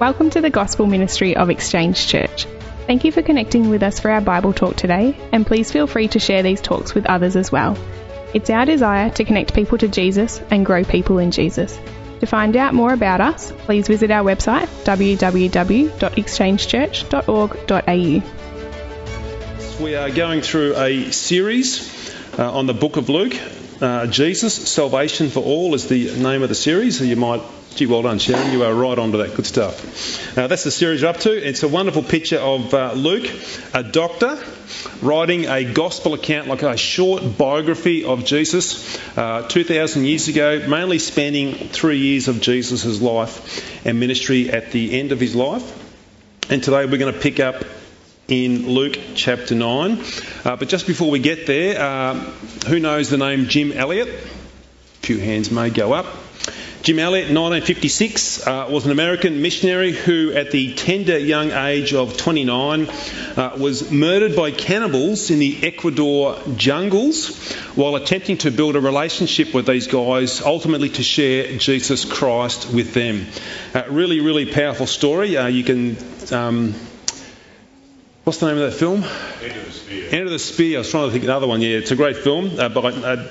Welcome to the Gospel Ministry of Exchange Church. Thank you for connecting with us for our Bible talk today, and please feel free to share these talks with others as well. It's our desire to connect people to Jesus and grow people in Jesus. To find out more about us, please visit our website www.exchangechurch.org.au. We are going through a series uh, on the book of Luke. Uh, Jesus, Salvation for All is the name of the series. So you might Gee, well done, Sharon. You are right onto that. Good stuff. Uh, that's the series you're up to. It's a wonderful picture of uh, Luke, a doctor, writing a gospel account, like a short biography of Jesus, uh, 2,000 years ago, mainly spanning three years of Jesus' life and ministry at the end of his life. And today we're going to pick up in Luke chapter 9. Uh, but just before we get there, uh, who knows the name Jim Elliot? A few hands may go up. Jim Elliot, 1956, uh, was an American missionary who, at the tender young age of 29, uh, was murdered by cannibals in the Ecuador jungles while attempting to build a relationship with these guys, ultimately to share Jesus Christ with them. Uh, really, really powerful story. Uh, you can. Um, What's the name of that film? End of the Spear. End of the Spear. I was trying to think of another one. Yeah, it's a great film, uh, by, uh,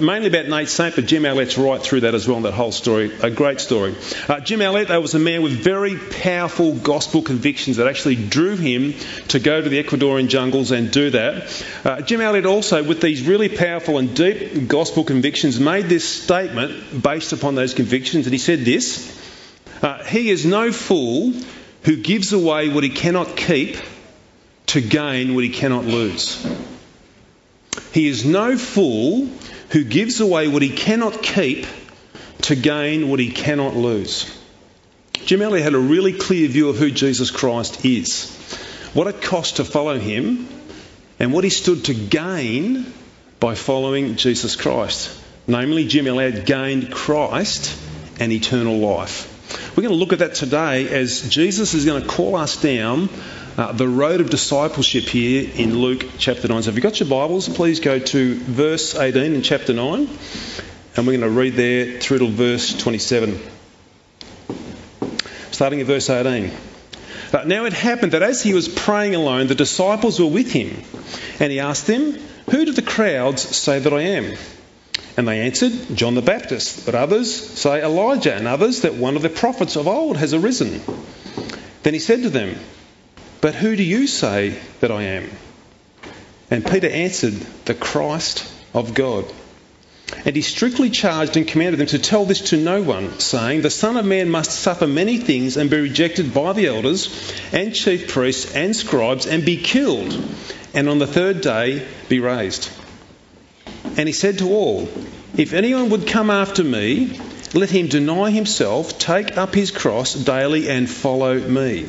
mainly about Nate Saint, but Jim Elliot's right through that as well. That whole story, a great story. Uh, Jim Elliot uh, was a man with very powerful gospel convictions that actually drew him to go to the Ecuadorian jungles and do that. Uh, Jim Elliot also, with these really powerful and deep gospel convictions, made this statement based upon those convictions, and he said this: uh, "He is no fool who gives away what he cannot keep." To gain what he cannot lose. He is no fool who gives away what he cannot keep to gain what he cannot lose. Jim Elliot had a really clear view of who Jesus Christ is, what it cost to follow him, and what he stood to gain by following Jesus Christ. Namely, Jim Elliot gained Christ and eternal life. We're going to look at that today as Jesus is going to call us down uh, the road of discipleship here in Luke chapter 9. So if you've got your Bibles, please go to verse 18 in chapter 9, and we're going to read there through to verse 27. Starting at verse 18. But now it happened that as he was praying alone, the disciples were with him, and he asked them, Who do the crowds say that I am? And they answered, John the Baptist, but others say Elijah, and others that one of the prophets of old has arisen. Then he said to them, but who do you say that I am? And Peter answered, The Christ of God. And he strictly charged and commanded them to tell this to no one, saying, The Son of Man must suffer many things and be rejected by the elders and chief priests and scribes and be killed, and on the third day be raised. And he said to all, If anyone would come after me, let him deny himself, take up his cross daily, and follow me.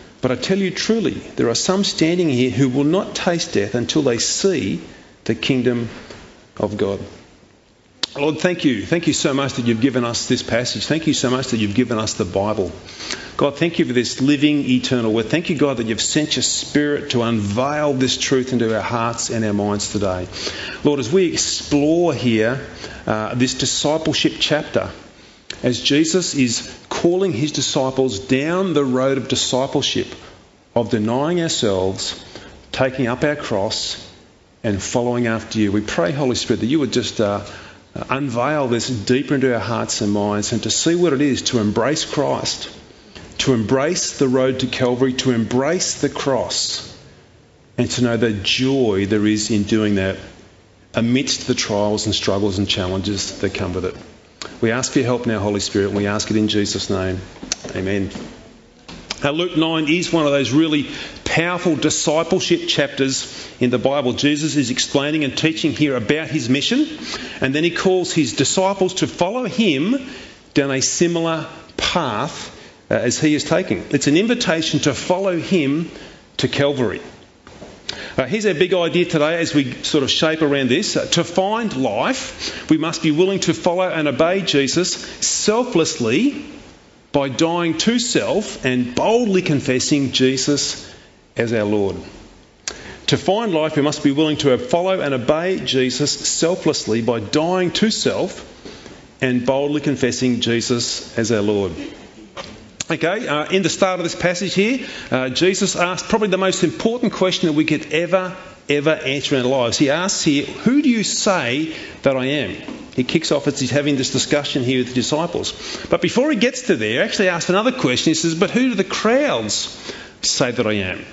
But I tell you truly, there are some standing here who will not taste death until they see the kingdom of God. Lord, thank you. Thank you so much that you've given us this passage. Thank you so much that you've given us the Bible. God, thank you for this living, eternal word. Thank you, God, that you've sent your Spirit to unveil this truth into our hearts and our minds today. Lord, as we explore here uh, this discipleship chapter, as Jesus is calling his disciples down the road of discipleship, of denying ourselves, taking up our cross, and following after you. We pray, Holy Spirit, that you would just uh, unveil this deeper into our hearts and minds and to see what it is to embrace Christ, to embrace the road to Calvary, to embrace the cross, and to know the joy there is in doing that amidst the trials and struggles and challenges that come with it. We ask for your help now, Holy Spirit, and we ask it in Jesus' name. Amen. Now, Luke 9 is one of those really powerful discipleship chapters in the Bible. Jesus is explaining and teaching here about his mission, and then he calls his disciples to follow him down a similar path uh, as he is taking. It's an invitation to follow him to Calvary. Uh, here's our big idea today as we sort of shape around this. Uh, to find life, we must be willing to follow and obey Jesus selflessly by dying to self and boldly confessing Jesus as our Lord. To find life, we must be willing to follow and obey Jesus selflessly by dying to self and boldly confessing Jesus as our Lord. Okay, uh, in the start of this passage here, uh, Jesus asked probably the most important question that we could ever, ever answer in our lives. He asks here, Who do you say that I am? He kicks off as he's having this discussion here with the disciples. But before he gets to there, he actually asks another question. He says, But who do the crowds say that I am?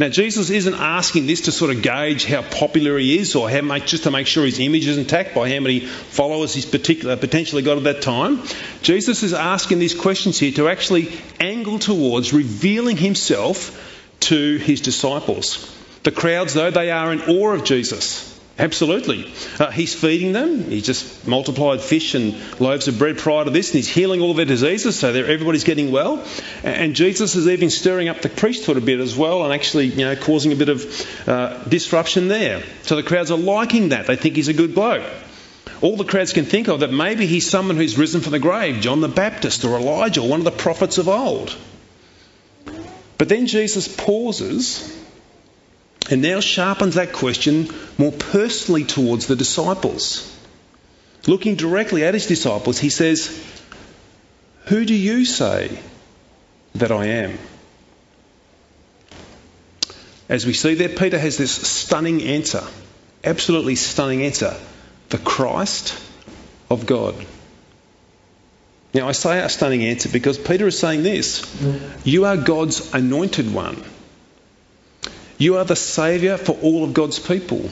Now, Jesus isn't asking this to sort of gauge how popular he is or how much, just to make sure his image is intact by how many followers he's potentially got at that time. Jesus is asking these questions here to actually angle towards revealing himself to his disciples. The crowds, though, they are in awe of Jesus. Absolutely. Uh, he's feeding them. He just multiplied fish and loaves of bread prior to this, and he's healing all their diseases, so everybody's getting well. And Jesus is even stirring up the priesthood a bit as well, and actually, you know, causing a bit of uh, disruption there. So the crowds are liking that. They think he's a good bloke. All the crowds can think of that maybe he's someone who's risen from the grave, John the Baptist or Elijah, one of the prophets of old. But then Jesus pauses and now sharpens that question more personally towards the disciples. Looking directly at his disciples, he says, Who do you say that I am? As we see there, Peter has this stunning answer, absolutely stunning answer the Christ of God. Now, I say a stunning answer because Peter is saying this You are God's anointed one. You are the Saviour for all of God's people.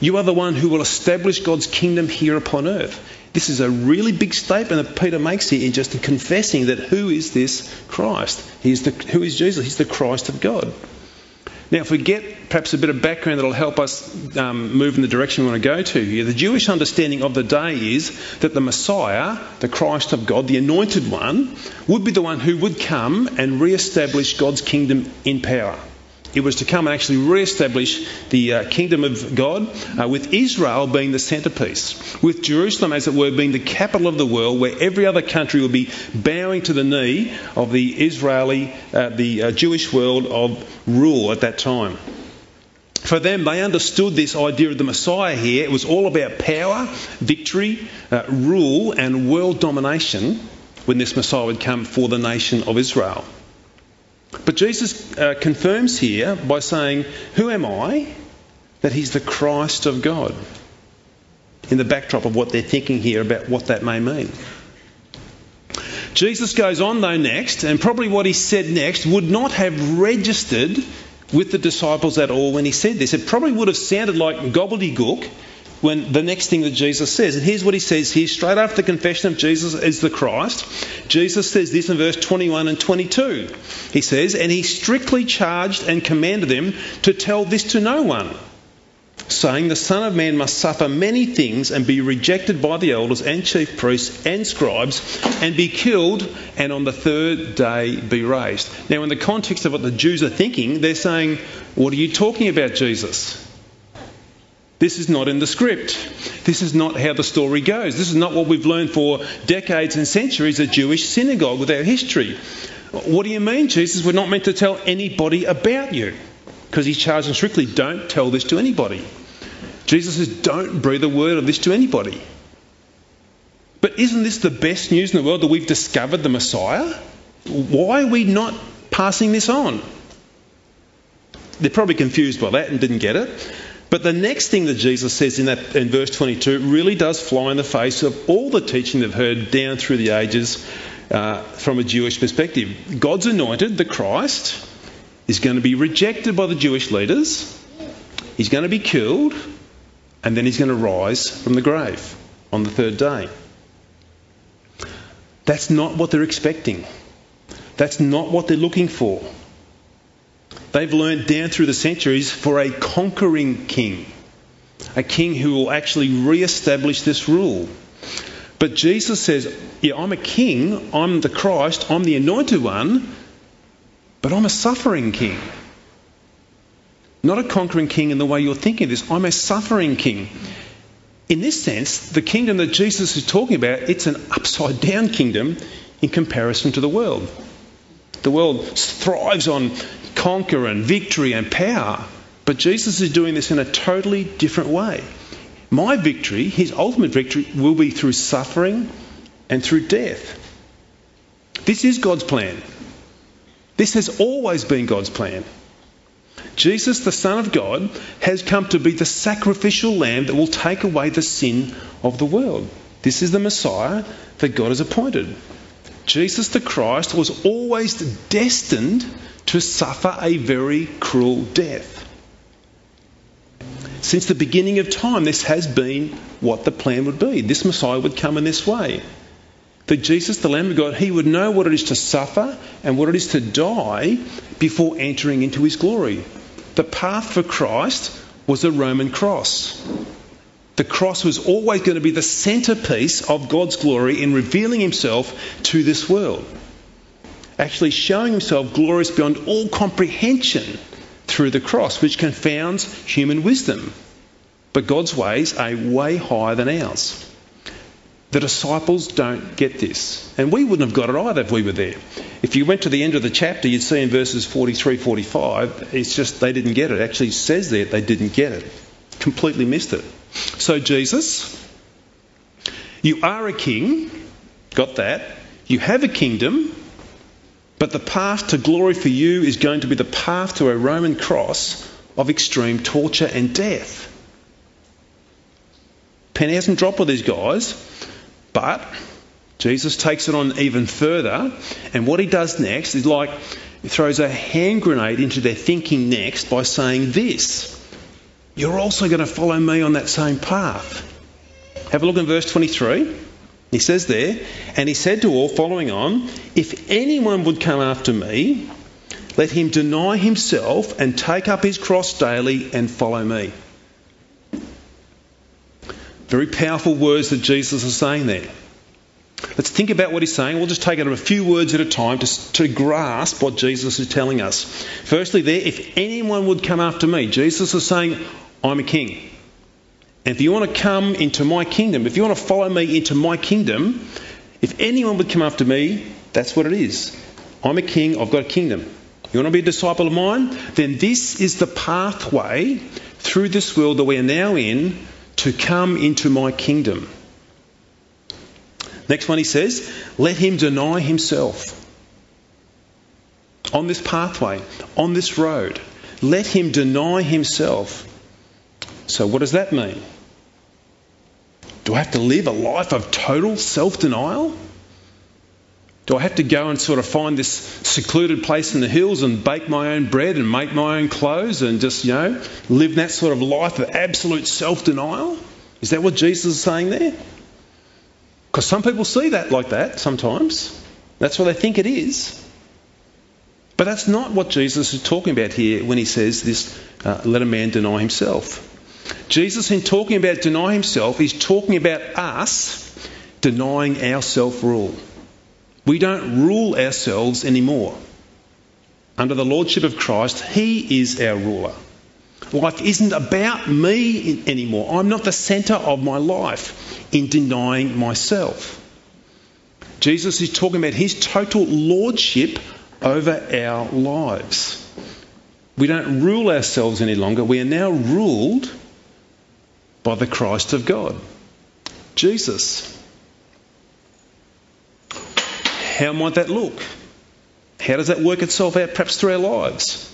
You are the one who will establish God's kingdom here upon earth. This is a really big statement that Peter makes here in just confessing that who is this Christ? He is the, who is Jesus? He's the Christ of God. Now, if we get perhaps a bit of background that will help us um, move in the direction we want to go to here, the Jewish understanding of the day is that the Messiah, the Christ of God, the anointed one, would be the one who would come and re establish God's kingdom in power. It was to come and actually re establish the uh, kingdom of God, uh, with Israel being the centrepiece, with Jerusalem, as it were, being the capital of the world, where every other country would be bowing to the knee of the Israeli, uh, the uh, Jewish world of rule at that time. For them, they understood this idea of the Messiah here. It was all about power, victory, uh, rule, and world domination when this Messiah would come for the nation of Israel. But Jesus uh, confirms here by saying, Who am I? That he's the Christ of God. In the backdrop of what they're thinking here about what that may mean. Jesus goes on, though, next, and probably what he said next would not have registered with the disciples at all when he said this. It probably would have sounded like gobbledygook when the next thing that Jesus says. And here's what he says here, straight after the confession of Jesus as the Christ. Jesus says this in verse 21 and 22. He says, And he strictly charged and commanded them to tell this to no one, saying, The Son of Man must suffer many things and be rejected by the elders and chief priests and scribes and be killed and on the third day be raised. Now, in the context of what the Jews are thinking, they're saying, What are you talking about, Jesus? This is not in the script. This is not how the story goes. This is not what we've learned for decades and centuries a Jewish synagogue with our history. What do you mean, Jesus? We're not meant to tell anybody about you. Because he's charged strictly don't tell this to anybody. Jesus says, don't breathe a word of this to anybody. But isn't this the best news in the world that we've discovered the Messiah? Why are we not passing this on? They're probably confused by that and didn't get it. But the next thing that Jesus says in, that, in verse 22 really does fly in the face of all the teaching they've heard down through the ages uh, from a Jewish perspective. God's anointed, the Christ, is going to be rejected by the Jewish leaders, he's going to be killed, and then he's going to rise from the grave on the third day. That's not what they're expecting. That's not what they're looking for. They've learned down through the centuries for a conquering king, a king who will actually re establish this rule. But Jesus says, Yeah, I'm a king, I'm the Christ, I'm the anointed one, but I'm a suffering king. Not a conquering king in the way you're thinking of this. I'm a suffering king. In this sense, the kingdom that Jesus is talking about, it's an upside down kingdom in comparison to the world. The world thrives on conquer and victory and power, but Jesus is doing this in a totally different way. My victory, his ultimate victory, will be through suffering and through death. This is God's plan. This has always been God's plan. Jesus, the Son of God, has come to be the sacrificial lamb that will take away the sin of the world. This is the Messiah that God has appointed. Jesus the Christ was always destined to suffer a very cruel death. Since the beginning of time, this has been what the plan would be. This Messiah would come in this way. That Jesus, the Lamb of God, he would know what it is to suffer and what it is to die before entering into his glory. The path for Christ was a Roman cross. The cross was always going to be the centerpiece of God's glory in revealing himself to this world. Actually, showing himself glorious beyond all comprehension through the cross, which confounds human wisdom. But God's ways are way higher than ours. The disciples don't get this. And we wouldn't have got it either if we were there. If you went to the end of the chapter, you'd see in verses 43 45, it's just they didn't get it. It actually says there they didn't get it. Completely missed it. So, Jesus, you are a king. Got that. You have a kingdom. But the path to glory for you is going to be the path to a Roman cross of extreme torture and death. Penny hasn't dropped with these guys, but Jesus takes it on even further, and what he does next is like he throws a hand grenade into their thinking next by saying this You're also going to follow me on that same path. Have a look in verse 23. He says there, and he said to all, following on, If anyone would come after me, let him deny himself and take up his cross daily and follow me. Very powerful words that Jesus is saying there. Let's think about what he's saying. We'll just take it a few words at a time to, to grasp what Jesus is telling us. Firstly, there, if anyone would come after me, Jesus is saying, I'm a king. And if you want to come into my kingdom, if you want to follow me into my kingdom, if anyone would come after me, that's what it is. I'm a king, I've got a kingdom. You want to be a disciple of mine? Then this is the pathway through this world that we are now in to come into my kingdom. Next one he says, let him deny himself. On this pathway, on this road, let him deny himself. So, what does that mean? Do I have to live a life of total self denial? Do I have to go and sort of find this secluded place in the hills and bake my own bread and make my own clothes and just, you know, live that sort of life of absolute self denial? Is that what Jesus is saying there? Because some people see that like that sometimes. That's what they think it is. But that's not what Jesus is talking about here when he says this uh, let a man deny himself. Jesus, in talking about deny himself, is talking about us denying our self rule. We don't rule ourselves anymore. Under the lordship of Christ, He is our ruler. Life isn't about me anymore. I'm not the centre of my life in denying myself. Jesus is talking about His total lordship over our lives. We don't rule ourselves any longer. We are now ruled by the Christ of God, Jesus. How might that look? How does that work itself out perhaps through our lives?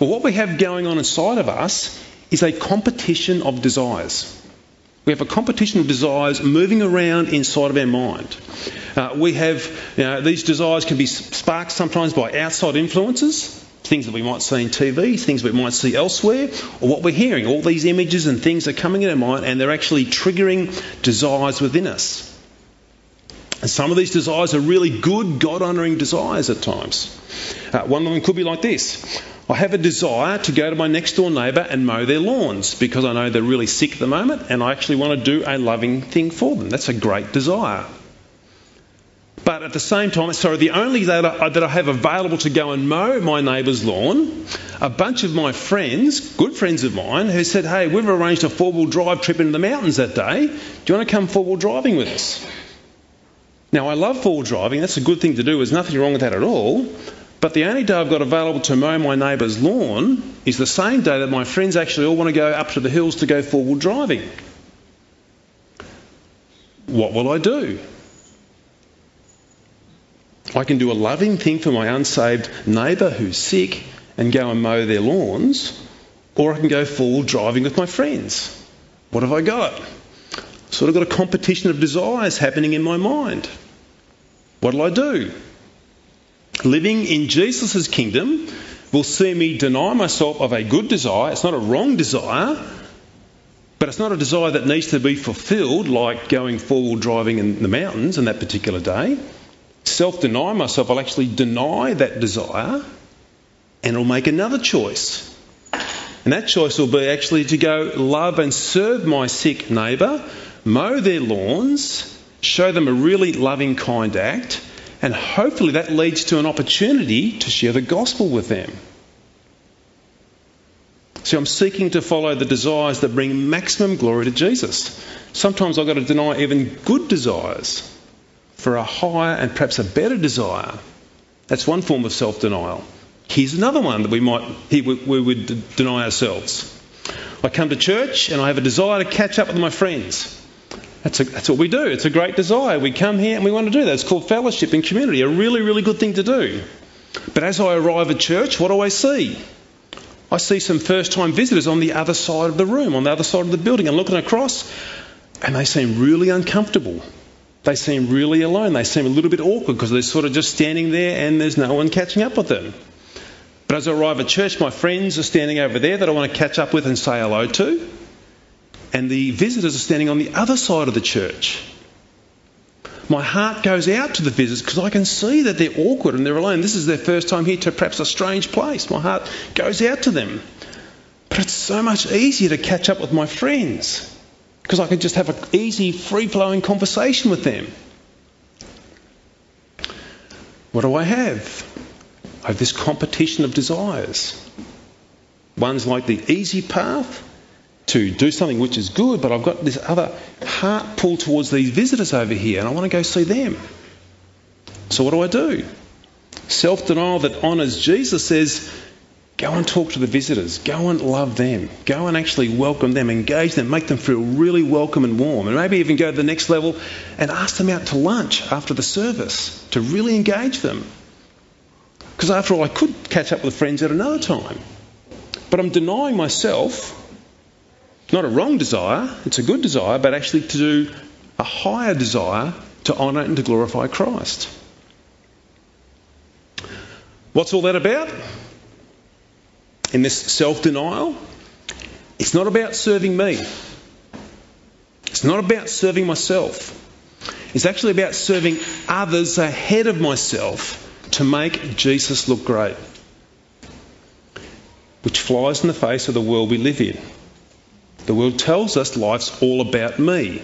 Well, what we have going on inside of us is a competition of desires. We have a competition of desires moving around inside of our mind. Uh, we have, you know, these desires can be sparked sometimes by outside influences, things that we might see in TV, things we might see elsewhere, or what we're hearing. All these images and things are coming in our mind and they're actually triggering desires within us. And some of these desires are really good, God honouring desires at times. Uh, one of them could be like this I have a desire to go to my next door neighbour and mow their lawns because I know they're really sick at the moment and I actually want to do a loving thing for them. That's a great desire. But at the same time, sorry, the only day that I have available to go and mow my neighbour's lawn, a bunch of my friends, good friends of mine, who said, Hey, we've arranged a four wheel drive trip into the mountains that day. Do you want to come four wheel driving with us? Now, I love four wheel driving. That's a good thing to do. There's nothing wrong with that at all. But the only day I've got available to mow my neighbour's lawn is the same day that my friends actually all want to go up to the hills to go four wheel driving. What will I do? I can do a loving thing for my unsaved neighbour who's sick and go and mow their lawns, or I can go wheel driving with my friends. What have I got? Sort of got a competition of desires happening in my mind. What'll I do? Living in Jesus' kingdom will see me deny myself of a good desire. It's not a wrong desire, but it's not a desire that needs to be fulfilled, like going wheel driving in the mountains on that particular day. Self deny myself, I'll actually deny that desire and I'll make another choice. And that choice will be actually to go love and serve my sick neighbour, mow their lawns, show them a really loving, kind act, and hopefully that leads to an opportunity to share the gospel with them. See, I'm seeking to follow the desires that bring maximum glory to Jesus. Sometimes I've got to deny even good desires for a higher and perhaps a better desire. That's one form of self denial. Here's another one that we might we would deny ourselves. I come to church and I have a desire to catch up with my friends. That's, a, that's what we do. It's a great desire. We come here and we want to do that. It's called fellowship and community, a really, really good thing to do. But as I arrive at church, what do I see? I see some first time visitors on the other side of the room, on the other side of the building. I'm looking across and they seem really uncomfortable. They seem really alone. They seem a little bit awkward because they're sort of just standing there and there's no one catching up with them. But as I arrive at church, my friends are standing over there that I want to catch up with and say hello to and the visitors are standing on the other side of the church. My heart goes out to the visitors because I can see that they're awkward and they're alone. This is their first time here to perhaps a strange place. My heart goes out to them. But it's so much easier to catch up with my friends because I can just have an easy, free flowing conversation with them. What do I have? I have this competition of desires. One's like the easy path, to do something which is good, but I've got this other heart pull towards these visitors over here and I want to go see them. So what do I do? Self denial that honours Jesus says, go and talk to the visitors, go and love them, go and actually welcome them, engage them, make them feel really welcome and warm, and maybe even go to the next level and ask them out to lunch after the service to really engage them. Because after all, I could catch up with friends at another time. But I'm denying myself not a wrong desire, it's a good desire, but actually to do a higher desire to honour and to glorify Christ. What's all that about? In this self denial, it's not about serving me. It's not about serving myself. It's actually about serving others ahead of myself to make Jesus look great, which flies in the face of the world we live in. The world tells us life's all about me.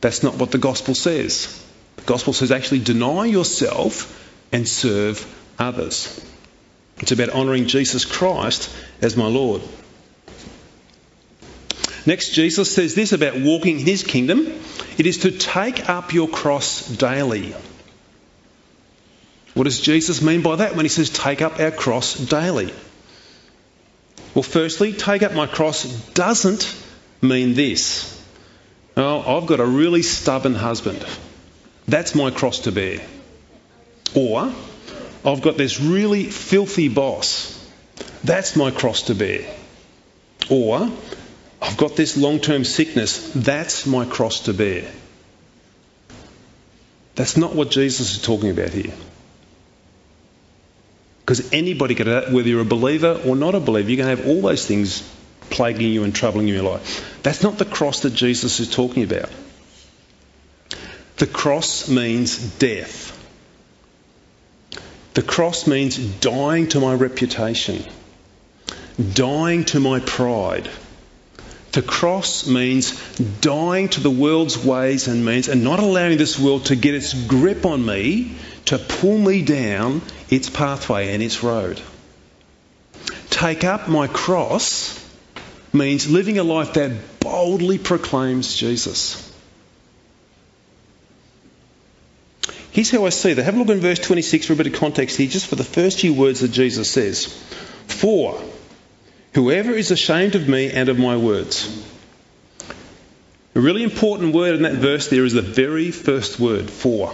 That's not what the gospel says. The gospel says actually deny yourself and serve others. It's about honouring Jesus Christ as my Lord. Next, Jesus says this about walking in his kingdom it is to take up your cross daily. What does Jesus mean by that when he says take up our cross daily? Well, firstly, take up my cross doesn't mean this. Oh, I've got a really stubborn husband. That's my cross to bear. Or, I've got this really filthy boss. That's my cross to bear. Or, I've got this long term sickness. That's my cross to bear. That's not what Jesus is talking about here. Because anybody can, uh, whether you're a believer or not a believer, you can have all those things plaguing you and troubling you in your life. That's not the cross that Jesus is talking about. The cross means death. The cross means dying to my reputation, dying to my pride. The cross means dying to the world's ways and means and not allowing this world to get its grip on me, to pull me down its pathway and its road. Take up my cross means living a life that boldly proclaims Jesus. Here's how I see that. Have a look in verse 26 for a bit of context here, just for the first few words that Jesus says. For whoever is ashamed of me and of my words. A really important word in that verse there is the very first word, for.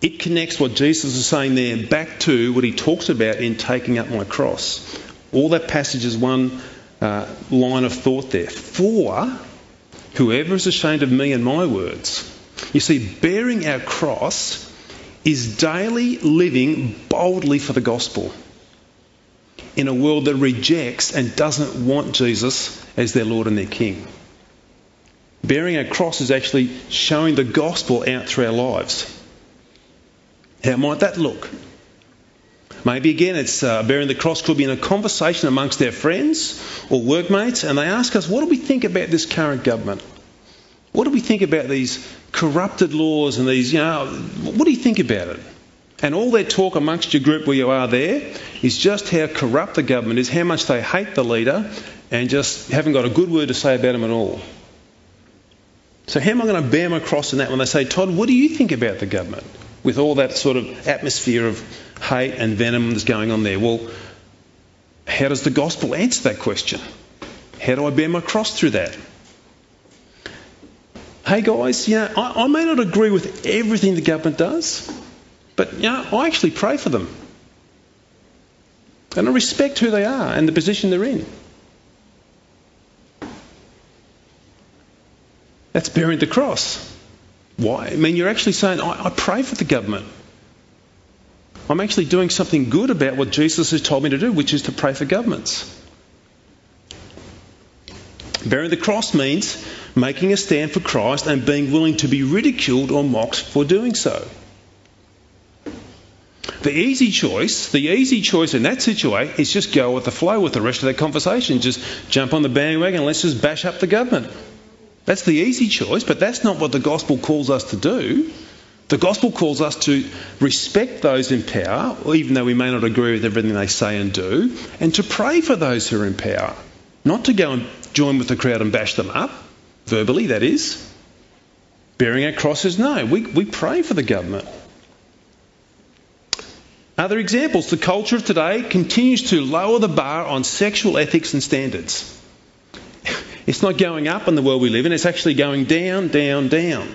It connects what Jesus is saying there back to what he talks about in taking up my cross. All that passage is one uh, line of thought there. For whoever is ashamed of me and my words. You see, bearing our cross is daily living boldly for the gospel in a world that rejects and doesn't want Jesus as their Lord and their King. Bearing our cross is actually showing the gospel out through our lives. How might that look? Maybe again, it's uh, bearing the cross could be in a conversation amongst their friends or workmates, and they ask us, What do we think about this current government? What do we think about these corrupted laws and these, you know, what do you think about it? And all their talk amongst your group where you are there is just how corrupt the government is, how much they hate the leader, and just haven't got a good word to say about him at all. So, how am I going to bear my cross in that when they say, Todd, what do you think about the government? With all that sort of atmosphere of hate and venom that's going on there. Well, how does the gospel answer that question? How do I bear my cross through that? Hey guys, you know, I, I may not agree with everything the government does, but you know, I actually pray for them. And I respect who they are and the position they're in. That's bearing the cross. Why? I mean, you're actually saying, I, I pray for the government. I'm actually doing something good about what Jesus has told me to do, which is to pray for governments. Bearing the cross means making a stand for Christ and being willing to be ridiculed or mocked for doing so. The easy choice, the easy choice in that situation is just go with the flow with the rest of that conversation. Just jump on the bandwagon and let's just bash up the government. That's the easy choice, but that's not what the gospel calls us to do. The gospel calls us to respect those in power, even though we may not agree with everything they say and do, and to pray for those who are in power. Not to go and join with the crowd and bash them up, verbally, that is. Bearing our crosses, no. We, we pray for the government. Other examples the culture of today continues to lower the bar on sexual ethics and standards. It's not going up in the world we live in, it's actually going down, down, down.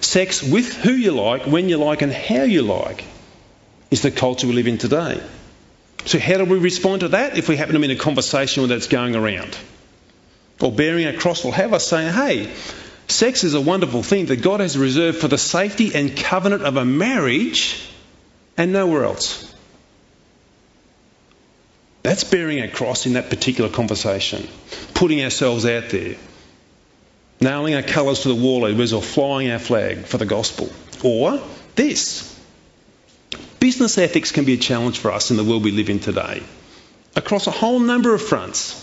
Sex with who you like, when you like, and how you like is the culture we live in today. So, how do we respond to that if we happen to be in a conversation where that's going around? Or bearing a cross will have us saying, hey, sex is a wonderful thing that God has reserved for the safety and covenant of a marriage and nowhere else. That's bearing a cross in that particular conversation, putting ourselves out there, nailing our colours to the wall or flying our flag for the gospel. Or this business ethics can be a challenge for us in the world we live in today across a whole number of fronts.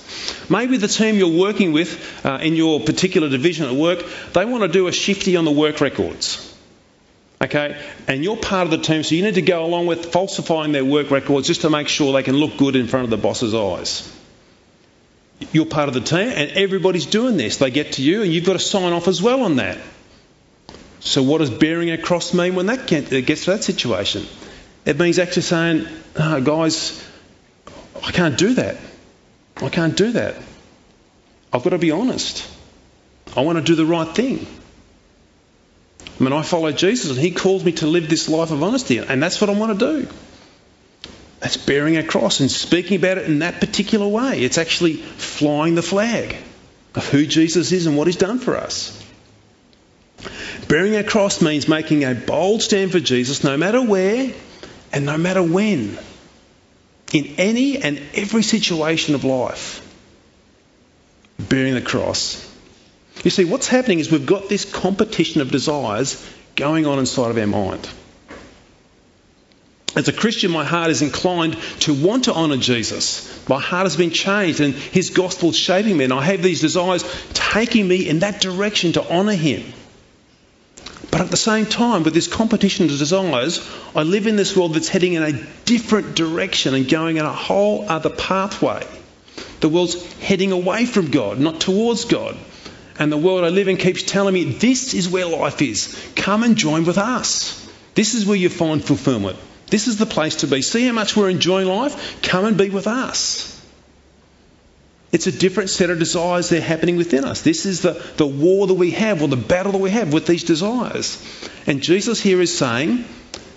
Maybe the team you're working with uh, in your particular division at work, they want to do a shifty on the work records. Okay? And you're part of the team, so you need to go along with falsifying their work records just to make sure they can look good in front of the boss's eyes. You're part of the team, and everybody's doing this. They get to you, and you've got to sign off as well on that. So, what does bearing a cross mean when that gets to that situation? It means actually saying, oh, guys, I can't do that. I can't do that. I've got to be honest. I want to do the right thing. I mean, I follow Jesus and he calls me to live this life of honesty, and that's what I want to do. That's bearing a cross and speaking about it in that particular way. It's actually flying the flag of who Jesus is and what he's done for us. Bearing a cross means making a bold stand for Jesus no matter where and no matter when in any and every situation of life, bearing the cross. You see, what's happening is we've got this competition of desires going on inside of our mind. As a Christian, my heart is inclined to want to honour Jesus. My heart has been changed and his gospel is shaping me, and I have these desires taking me in that direction to honour him. But at the same time, with this competition of desires, I live in this world that's heading in a different direction and going in a whole other pathway. The world's heading away from God, not towards God. And the world I live in keeps telling me this is where life is. Come and join with us. This is where you find fulfillment. This is the place to be. See how much we're enjoying life? Come and be with us. It's a different set of desires that are happening within us. This is the, the war that we have, or the battle that we have with these desires. And Jesus here is saying,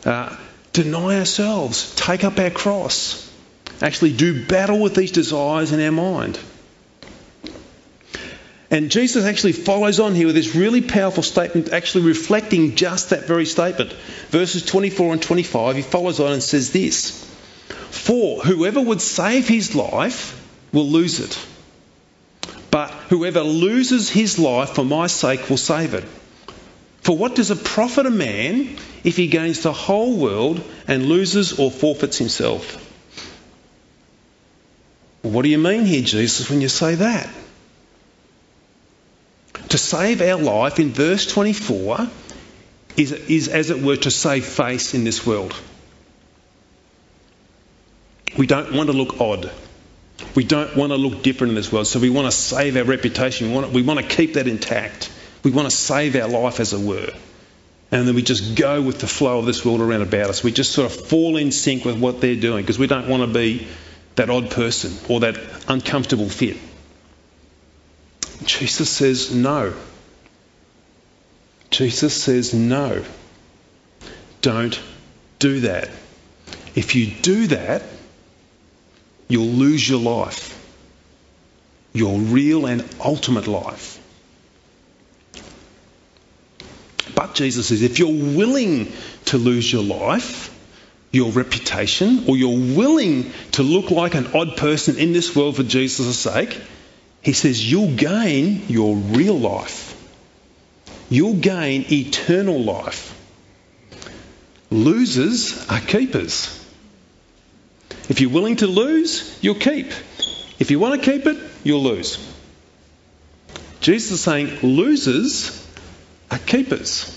uh, deny ourselves, take up our cross, actually do battle with these desires in our mind. And Jesus actually follows on here with this really powerful statement, actually reflecting just that very statement. Verses 24 and 25, he follows on and says this For whoever would save his life will lose it. But whoever loses his life for my sake will save it. For what does it profit a man if he gains the whole world and loses or forfeits himself? What do you mean here, Jesus, when you say that? To save our life in verse 24 is, is as it were, to save face in this world. We don't want to look odd. We don't want to look different in this world, so we want to save our reputation. We want to, we want to keep that intact. We want to save our life, as it were. And then we just go with the flow of this world around about us. We just sort of fall in sync with what they're doing because we don't want to be that odd person or that uncomfortable fit. Jesus says no. Jesus says no. Don't do that. If you do that, you'll lose your life, your real and ultimate life. But Jesus says, if you're willing to lose your life, your reputation, or you're willing to look like an odd person in this world for Jesus' sake, he says you'll gain your real life. You'll gain eternal life. Losers are keepers. If you're willing to lose, you'll keep. If you want to keep it, you'll lose. Jesus is saying losers are keepers.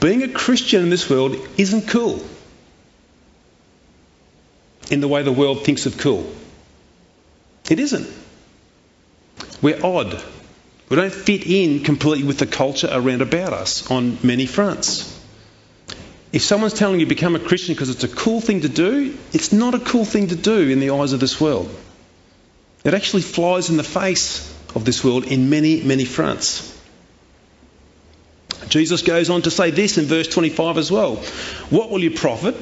Being a Christian in this world isn't cool in the way the world thinks of cool. It isn't. We're odd. We don't fit in completely with the culture around about us on many fronts. If someone's telling you become a Christian because it's a cool thing to do, it's not a cool thing to do in the eyes of this world. It actually flies in the face of this world in many, many fronts. Jesus goes on to say this in verse 25 as well. What will you profit?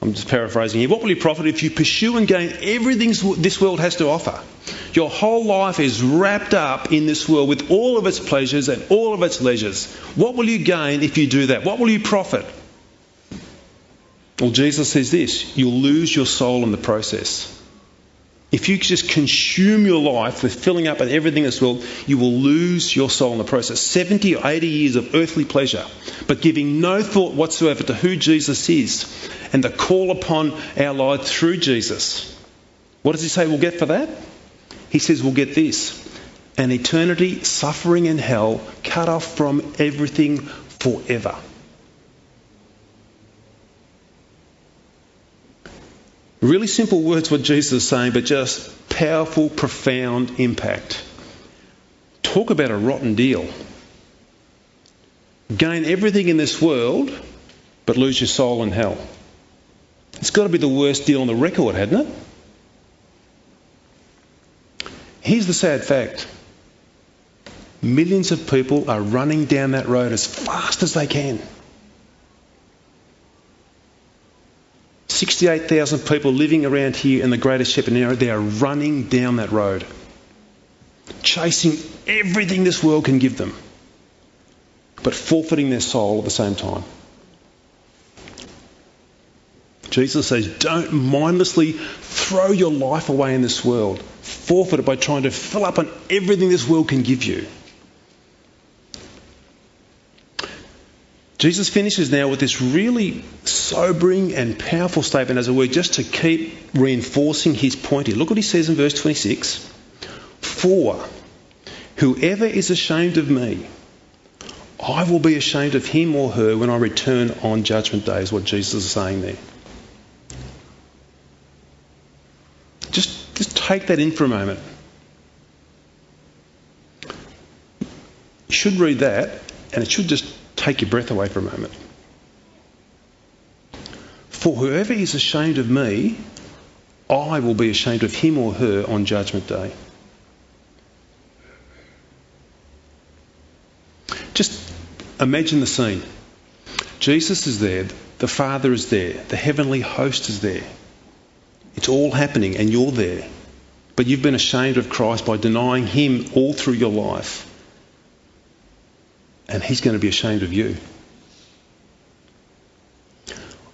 I'm just paraphrasing here. What will you profit if you pursue and gain everything this world has to offer? Your whole life is wrapped up in this world with all of its pleasures and all of its leisures. What will you gain if you do that? What will you profit? Well, Jesus says this you'll lose your soul in the process. If you just consume your life with filling up with everything in this world, you will lose your soul in the process. 70 or 80 years of earthly pleasure, but giving no thought whatsoever to who Jesus is and the call upon our life through Jesus. What does he say we'll get for that? He says we'll get this an eternity suffering in hell, cut off from everything forever. Really simple words, what Jesus is saying, but just powerful, profound impact. Talk about a rotten deal. Gain everything in this world, but lose your soul in hell. It's got to be the worst deal on the record, hadn't it? Here's the sad fact millions of people are running down that road as fast as they can. 68,000 people living around here in the Greater Shepparton area, they are running down that road, chasing everything this world can give them, but forfeiting their soul at the same time. Jesus says, don't mindlessly throw your life away in this world, forfeit it by trying to fill up on everything this world can give you. Jesus finishes now with this really sobering and powerful statement, as it were, just to keep reinforcing his point here. Look what he says in verse 26 For whoever is ashamed of me, I will be ashamed of him or her when I return on judgment day, is what Jesus is saying there. Just, just take that in for a moment. You should read that, and it should just take your breath away for a moment. For whoever is ashamed of me, I will be ashamed of him or her on judgment day. Just imagine the scene. Jesus is there, the Father is there, the heavenly host is there. It's all happening, and you're there. But you've been ashamed of Christ by denying Him all through your life. And He's going to be ashamed of you.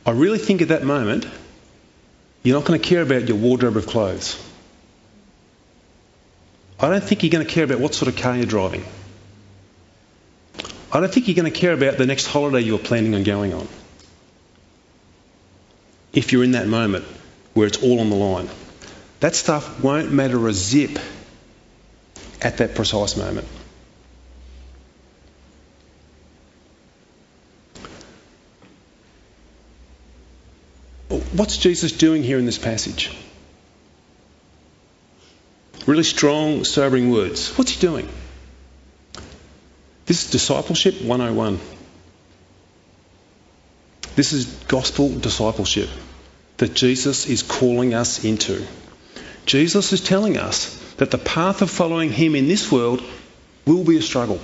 I really think at that moment, you're not going to care about your wardrobe of clothes. I don't think you're going to care about what sort of car you're driving. I don't think you're going to care about the next holiday you're planning on going on. If you're in that moment where it's all on the line, that stuff won't matter a zip at that precise moment. What's Jesus doing here in this passage? Really strong, sobering words. What's he doing? This is discipleship 101. This is gospel discipleship that Jesus is calling us into. Jesus is telling us that the path of following him in this world will be a struggle.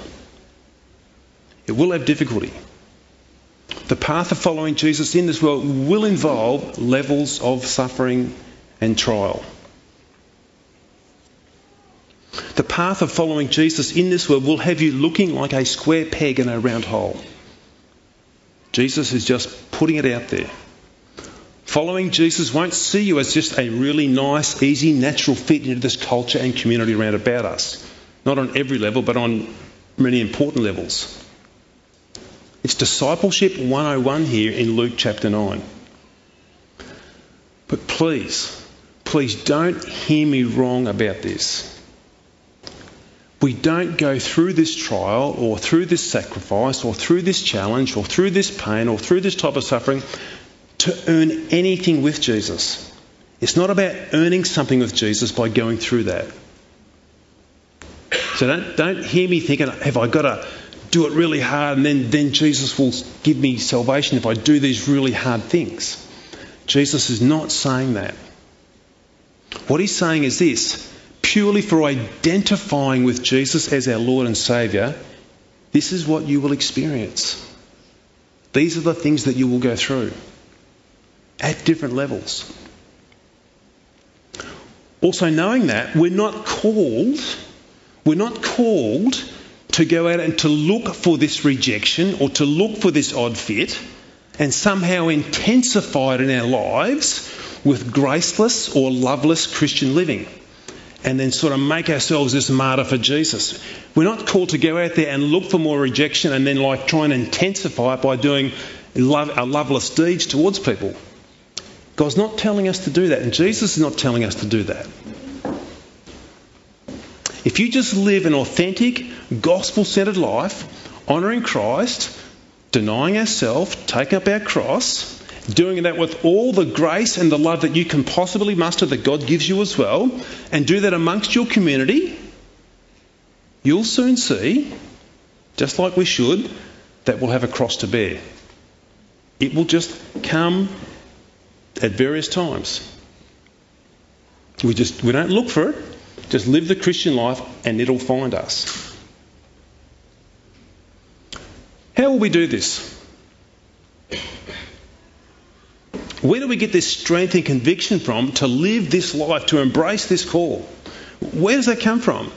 It will have difficulty. The path of following Jesus in this world will involve levels of suffering and trial. The path of following Jesus in this world will have you looking like a square peg in a round hole. Jesus is just putting it out there. Following Jesus won't see you as just a really nice, easy, natural fit into this culture and community around about us. Not on every level, but on many important levels. It's discipleship 101 here in Luke chapter 9. But please, please don't hear me wrong about this we don't go through this trial or through this sacrifice or through this challenge or through this pain or through this type of suffering to earn anything with Jesus. It's not about earning something with Jesus by going through that. So don't, don't hear me thinking, have I got to do it really hard and then, then Jesus will give me salvation if I do these really hard things? Jesus is not saying that. What he's saying is this purely for identifying with Jesus as our Lord and Saviour, this is what you will experience. These are the things that you will go through at different levels. Also, knowing that, we're not called, we're not called to go out and to look for this rejection or to look for this odd fit and somehow intensify it in our lives with graceless or loveless Christian living and then sort of make ourselves this martyr for Jesus. We're not called to go out there and look for more rejection and then like try and intensify it by doing love, our loveless deeds towards people. God's not telling us to do that, and Jesus is not telling us to do that. If you just live an authentic, gospel centered life, honouring Christ, denying ourselves, taking up our cross, doing that with all the grace and the love that you can possibly muster that God gives you as well, and do that amongst your community, you'll soon see, just like we should, that we'll have a cross to bear. It will just come at various times. We just we don't look for it. Just live the Christian life and it'll find us. How will we do this? Where do we get this strength and conviction from to live this life, to embrace this call? Where does that come from?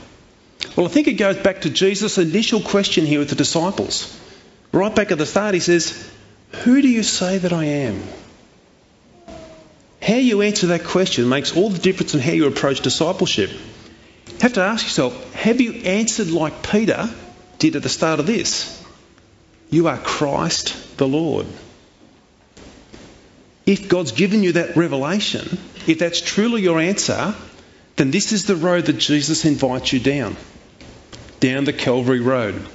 Well, I think it goes back to Jesus' initial question here with the disciples. Right back at the start, he says, Who do you say that I am? How you answer that question makes all the difference in how you approach discipleship. Have to ask yourself, have you answered like Peter did at the start of this? You are Christ the Lord. If God's given you that revelation, if that's truly your answer, then this is the road that Jesus invites you down. Down the Calvary Road.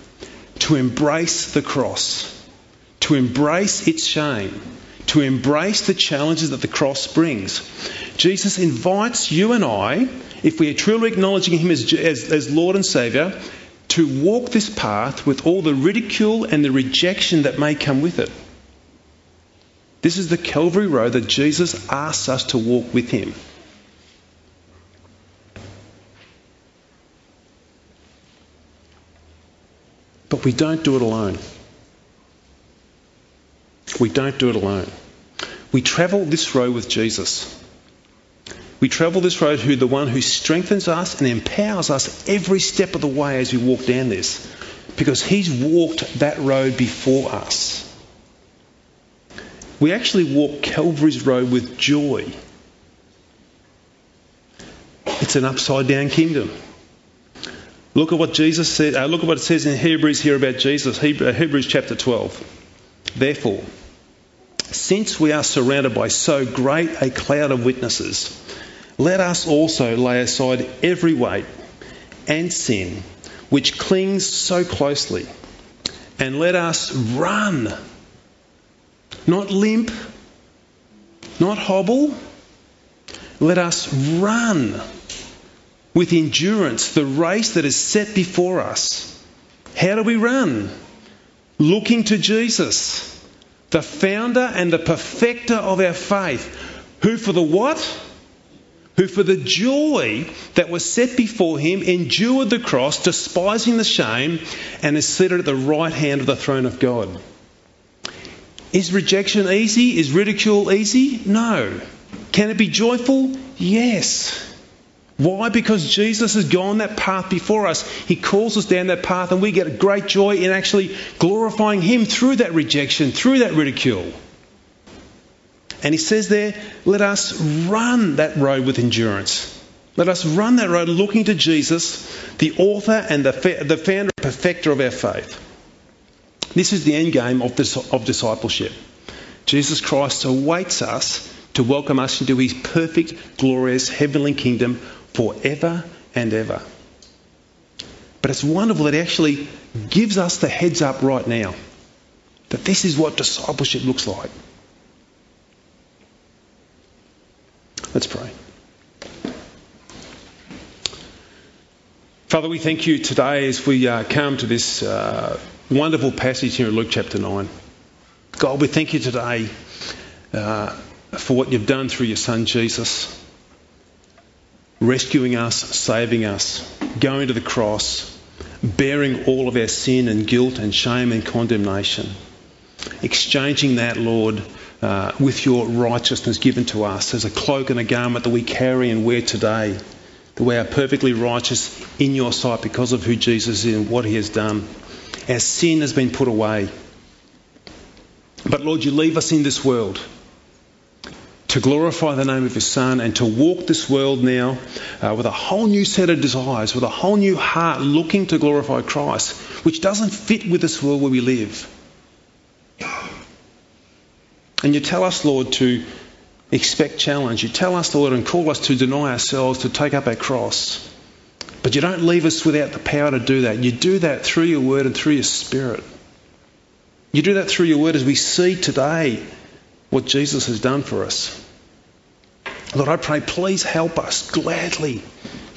To embrace the cross. To embrace its shame. To embrace the challenges that the cross brings. Jesus invites you and I, if we are truly acknowledging Him as, as, as Lord and Saviour, to walk this path with all the ridicule and the rejection that may come with it. This is the Calvary Road that Jesus asks us to walk with Him. But we don't do it alone. We don't do it alone. We travel this road with Jesus. We travel this road who the one who strengthens us and empowers us every step of the way as we walk down this. Because he's walked that road before us. We actually walk Calvary's road with joy. It's an upside down kingdom. Look at what Jesus said. Uh, look at what it says in Hebrews here about Jesus. Uh, Hebrews chapter 12. Therefore, since we are surrounded by so great a cloud of witnesses, let us also lay aside every weight and sin which clings so closely, and let us run, not limp, not hobble. Let us run with endurance the race that is set before us. How do we run? Looking to Jesus, the founder and the perfecter of our faith, who for the what? Who for the joy that was set before him endured the cross, despising the shame, and is seated at the right hand of the throne of God. Is rejection easy? Is ridicule easy? No. Can it be joyful? Yes. Why? Because Jesus has gone that path before us. He calls us down that path, and we get a great joy in actually glorifying Him through that rejection, through that ridicule. And He says there, let us run that road with endurance. Let us run that road looking to Jesus, the author and the, the founder and perfecter of our faith. This is the end game of, this, of discipleship. Jesus Christ awaits us to welcome us into his perfect, glorious, heavenly kingdom forever and ever. But it's wonderful that it actually gives us the heads up right now that this is what discipleship looks like. Let's pray. Father, we thank you today as we uh, come to this uh, wonderful passage here in Luke chapter 9. God, we thank you today uh, for what you've done through your Son Jesus rescuing us, saving us, going to the cross, bearing all of our sin and guilt and shame and condemnation, exchanging that, Lord, uh, with your righteousness given to us as a cloak and a garment that we carry and wear today, that we are perfectly righteous in your sight because of who Jesus is and what he has done. Our sin has been put away. But Lord, you leave us in this world to glorify the name of your Son and to walk this world now uh, with a whole new set of desires, with a whole new heart looking to glorify Christ, which doesn't fit with this world where we live. And you tell us, Lord, to expect challenge. You tell us, Lord, and call us to deny ourselves, to take up our cross. But you don't leave us without the power to do that. You do that through your word and through your spirit. You do that through your word as we see today what Jesus has done for us. Lord, I pray, please help us gladly,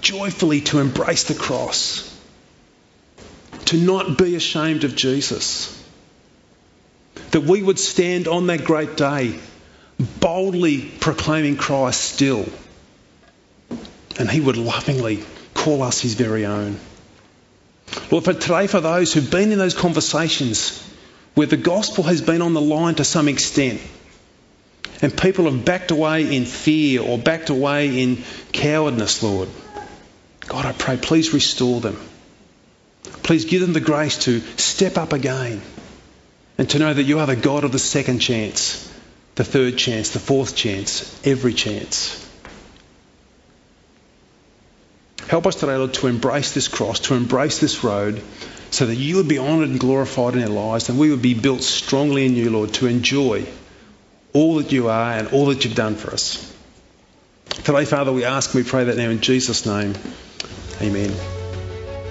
joyfully to embrace the cross, to not be ashamed of Jesus, that we would stand on that great day boldly proclaiming Christ still, and He would lovingly call us His very own. Lord, for today, for those who've been in those conversations where the gospel has been on the line to some extent, and people have backed away in fear or backed away in cowardness, Lord. God, I pray, please restore them. Please give them the grace to step up again and to know that you are the God of the second chance, the third chance, the fourth chance, every chance. Help us today, Lord, to embrace this cross, to embrace this road, so that you would be honoured and glorified in our lives, and we would be built strongly in you, Lord, to enjoy all that you are and all that you've done for us. Today, Father, we ask and we pray that now in Jesus' name. Amen.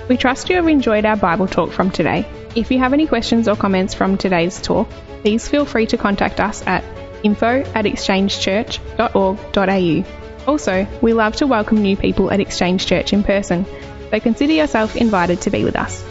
We trust you have enjoyed our Bible talk from today. If you have any questions or comments from today's talk, please feel free to contact us at info at exchangechurch.org.au. Also, we love to welcome new people at Exchange Church in person, so consider yourself invited to be with us.